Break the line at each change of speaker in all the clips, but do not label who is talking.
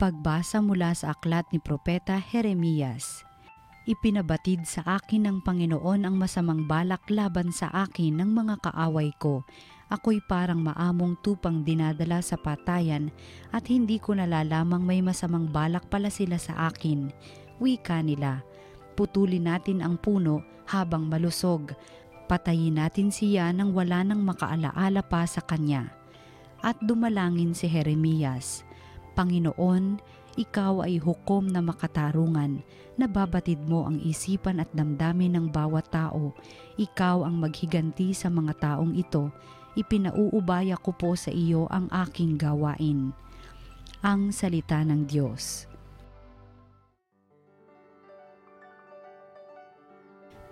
Pagbasa mula sa aklat ni Propeta Jeremias. Ipinabatid sa akin ng Panginoon ang masamang balak laban sa akin ng mga kaaway ko. Ako'y parang maamong tupang dinadala sa patayan at hindi ko nalalamang may masamang balak pala sila sa akin. Wika nila, putulin natin ang puno habang malusog. Patayin natin siya nang wala nang makaalaala pa sa kanya. At dumalangin si Jeremias Panginoon, ikaw ay hukom na makatarungan, nababatid mo ang isipan at damdamin ng bawat tao. Ikaw ang maghiganti sa mga taong ito. Ipinauubaya ko po sa iyo ang aking gawain. Ang Salita ng Diyos.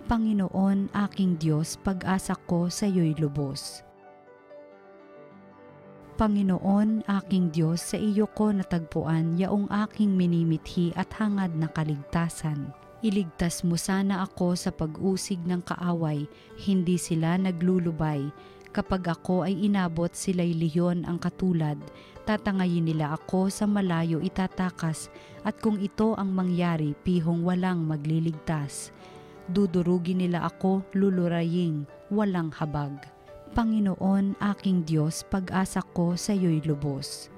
Panginoon, aking Diyos, pag-asa ko sa iyo'y lubos Panginoon, aking Diyos, sa iyo ko natagpuan yaong aking minimithi at hangad na kaligtasan. Iligtas mo sana ako sa pag-usig ng kaaway, hindi sila naglulubay. Kapag ako ay inabot sila'y liyon ang katulad, tatangayin nila ako sa malayo itatakas at kung ito ang mangyari pihong walang magliligtas. Dudurugin nila ako luluraying, walang habag. Panginoon aking Diyos, pag-asa ko sa iyo'y lubos.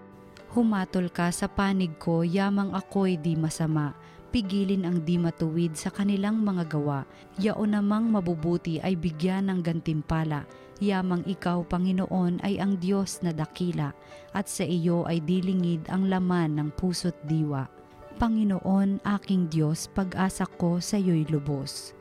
Humatol ka sa panig ko, yamang ako'y di masama. Pigilin ang di matuwid sa kanilang mga gawa. Yao namang mabubuti ay bigyan ng gantimpala. Yamang ikaw, Panginoon, ay ang Diyos na dakila, at sa iyo ay dilingid ang laman ng puso't diwa. Panginoon, aking Diyos, pag-asa ko sa iyo'y lubos.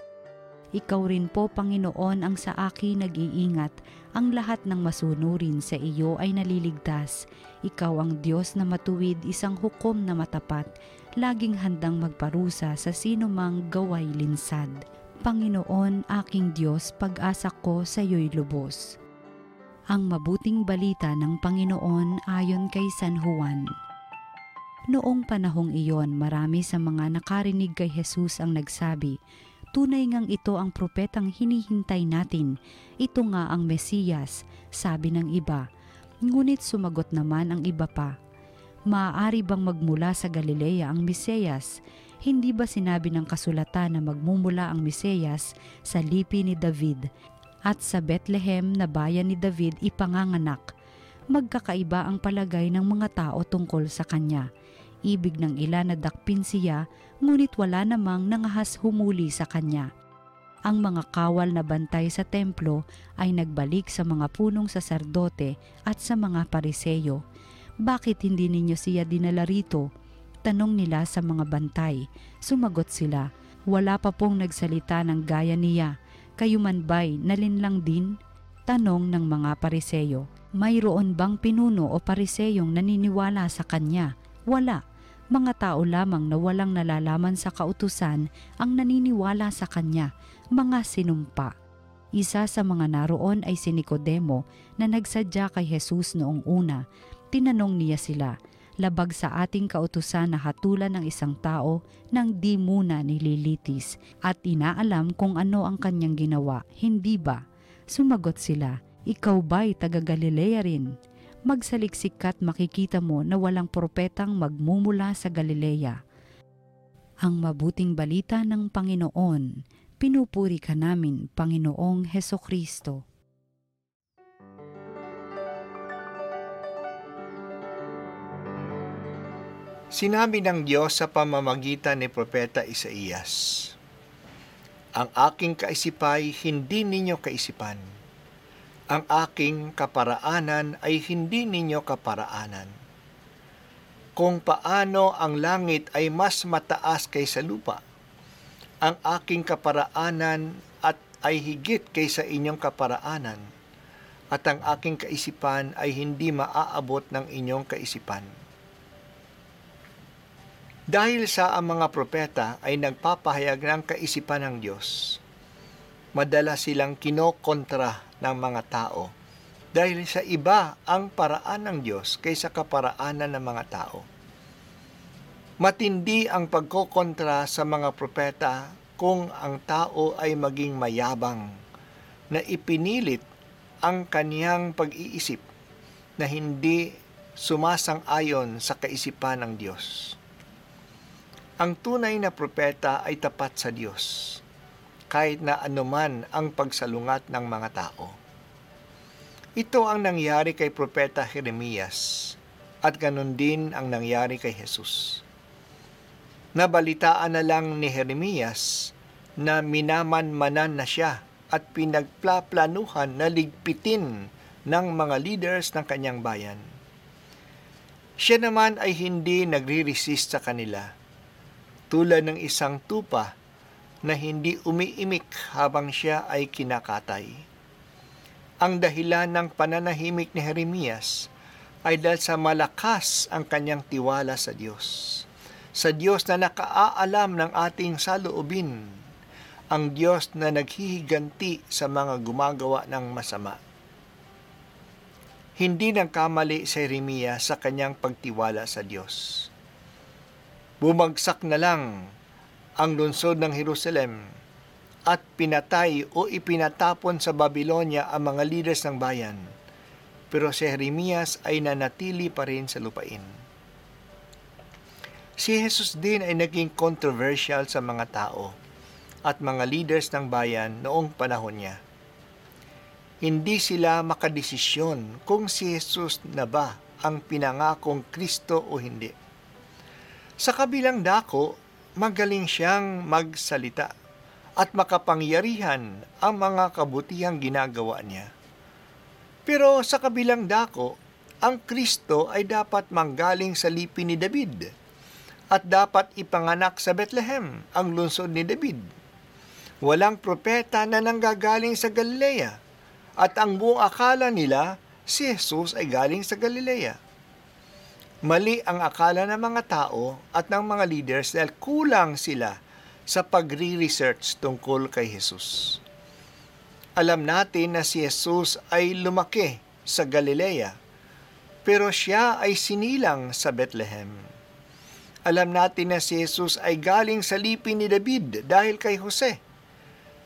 Ikaw rin po, Panginoon, ang sa akin nag-iingat. Ang lahat ng masunurin sa iyo ay naliligtas. Ikaw ang Diyos na matuwid, isang hukom na matapat, laging handang magparusa sa sino mang gaway linsad. Panginoon, aking Diyos, pag-asa ko sa iyo'y lubos. Ang mabuting balita ng Panginoon ayon kay San Juan. Noong panahong iyon, marami sa mga nakarinig kay Jesus ang nagsabi, Tunay ngang ito ang propetang hinihintay natin. Ito nga ang Mesiyas, sabi ng iba. Ngunit sumagot naman ang iba pa. Maaari bang magmula sa Galilea ang Mesiyas? Hindi ba sinabi ng kasulatan na magmumula ang Mesiyas sa lipi ni David at sa Bethlehem na bayan ni David ipanganganak? Magkakaiba ang palagay ng mga tao tungkol sa kanya Ibig ng ilan na dakpin siya, ngunit wala namang nangahas humuli sa kanya. Ang mga kawal na bantay sa templo ay nagbalik sa mga punong saserdote at sa mga pariseyo. Bakit hindi ninyo siya dinala rito? Tanong nila sa mga bantay. Sumagot sila, wala pa pong nagsalita ng gaya niya. Kayo man ba'y nalinlang din? Tanong ng mga pariseyo. Mayroon bang pinuno o pariseyong naniniwala sa kanya? Wala mga tao lamang na walang nalalaman sa kautusan ang naniniwala sa kanya, mga sinumpa. Isa sa mga naroon ay si Nicodemo na nagsadya kay Jesus noong una. Tinanong niya sila, labag sa ating kautusan na hatulan ng isang tao nang di muna nililitis at inaalam kung ano ang kanyang ginawa, hindi ba? Sumagot sila, ikaw ba'y taga Galilea rin? Magsaliksik at makikita mo na walang propetang magmumula sa Galilea. Ang mabuting balita ng Panginoon, pinupuri ka namin, Panginoong Heso Kristo.
Sinabi ng Diyos sa pamamagitan ni Propeta Isaías, Ang aking kaisipay hindi ninyo kaisipan, ang aking kaparaanan ay hindi ninyo kaparaanan. Kung paano ang langit ay mas mataas kaysa lupa, ang aking kaparaanan at ay higit kaysa inyong kaparaanan, at ang aking kaisipan ay hindi maaabot ng inyong kaisipan. Dahil sa ang mga propeta ay nagpapahayag ng kaisipan ng Diyos, madala silang kinokontra ng mga tao dahil sa iba ang paraan ng Diyos kaysa kaparaanan ng mga tao. Matindi ang pagkokontra sa mga propeta kung ang tao ay maging mayabang na ipinilit ang kaniyang pag-iisip na hindi sumasang-ayon sa kaisipan ng Diyos. Ang tunay na propeta ay tapat sa Diyos, kahit na anuman ang pagsalungat ng mga tao. Ito ang nangyari kay Propeta Jeremias at ganun din ang nangyari kay Jesus. Nabalitaan na lang ni Jeremias na minamanmanan na siya at pinagplaplanuhan na ligpitin ng mga leaders ng kanyang bayan. Siya naman ay hindi nagre-resist sa kanila, tulad ng isang tupa na hindi umiimik habang siya ay kinakatay. Ang dahilan ng pananahimik ni Jeremias ay dahil sa malakas ang kanyang tiwala sa Diyos. Sa Diyos na nakaaalam ng ating saloobin, ang Diyos na naghihiganti sa mga gumagawa ng masama. Hindi nagkamali si Jeremias sa kanyang pagtiwala sa Diyos. Bumagsak na lang ang lungsod ng Jerusalem at pinatay o ipinatapon sa Babylonia ang mga leaders ng bayan. Pero si Jeremias ay nanatili pa rin sa lupain. Si Jesus din ay naging controversial sa mga tao at mga leaders ng bayan noong panahon niya. Hindi sila makadesisyon kung si Jesus na ba ang pinangakong Kristo o hindi. Sa kabilang dako, magaling siyang magsalita at makapangyarihan ang mga kabutihang ginagawa niya. Pero sa kabilang dako, ang Kristo ay dapat manggaling sa lipi ni David at dapat ipanganak sa Bethlehem, ang lungsod ni David. Walang propeta na nanggagaling sa Galilea at ang buong akala nila si Jesus ay galing sa Galilea. Mali ang akala ng mga tao at ng mga leaders dahil kulang sila sa pagre-research tungkol kay Jesus. Alam natin na si Jesus ay lumaki sa Galilea, pero siya ay sinilang sa Bethlehem. Alam natin na si Jesus ay galing sa lipi ni David dahil kay Jose.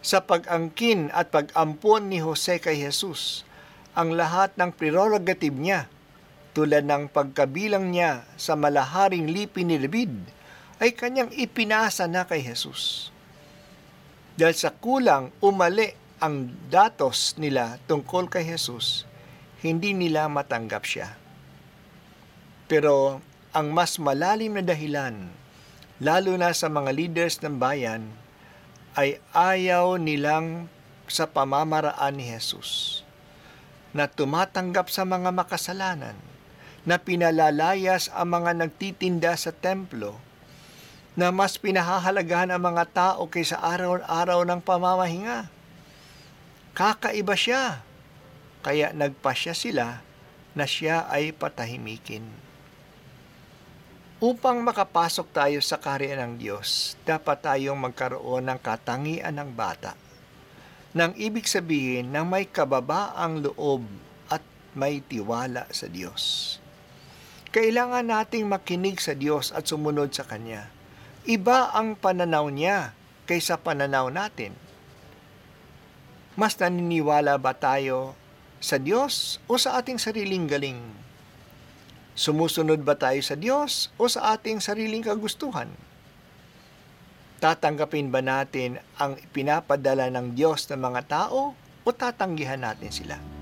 Sa pag-angkin at pag-ampon ni Jose kay Jesus, ang lahat ng prerogative niya tulad ng pagkabilang niya sa malaharing lipi ni David, ay kanyang ipinasa na kay Jesus. Dahil sa kulang umali ang datos nila tungkol kay Jesus, hindi nila matanggap siya. Pero ang mas malalim na dahilan, lalo na sa mga leaders ng bayan, ay ayaw nilang sa pamamaraan ni Jesus na tumatanggap sa mga makasalanan na pinalalayas ang mga nagtitinda sa templo, na mas pinahahalagahan ang mga tao kaysa araw-araw ng pamamahinga. Kakaiba siya, kaya nagpasya sila na siya ay patahimikin. Upang makapasok tayo sa kaharian ng Diyos, dapat tayong magkaroon ng katangian ng bata. Nang ibig sabihin na may kababaang loob at may tiwala sa Diyos. Kailangan nating makinig sa Diyos at sumunod sa Kanya. Iba ang pananaw niya kaysa pananaw natin. Mas naniniwala ba tayo sa Diyos o sa ating sariling galing? Sumusunod ba tayo sa Diyos o sa ating sariling kagustuhan? Tatanggapin ba natin ang pinapadala ng Diyos ng mga tao o tatanggihan natin sila?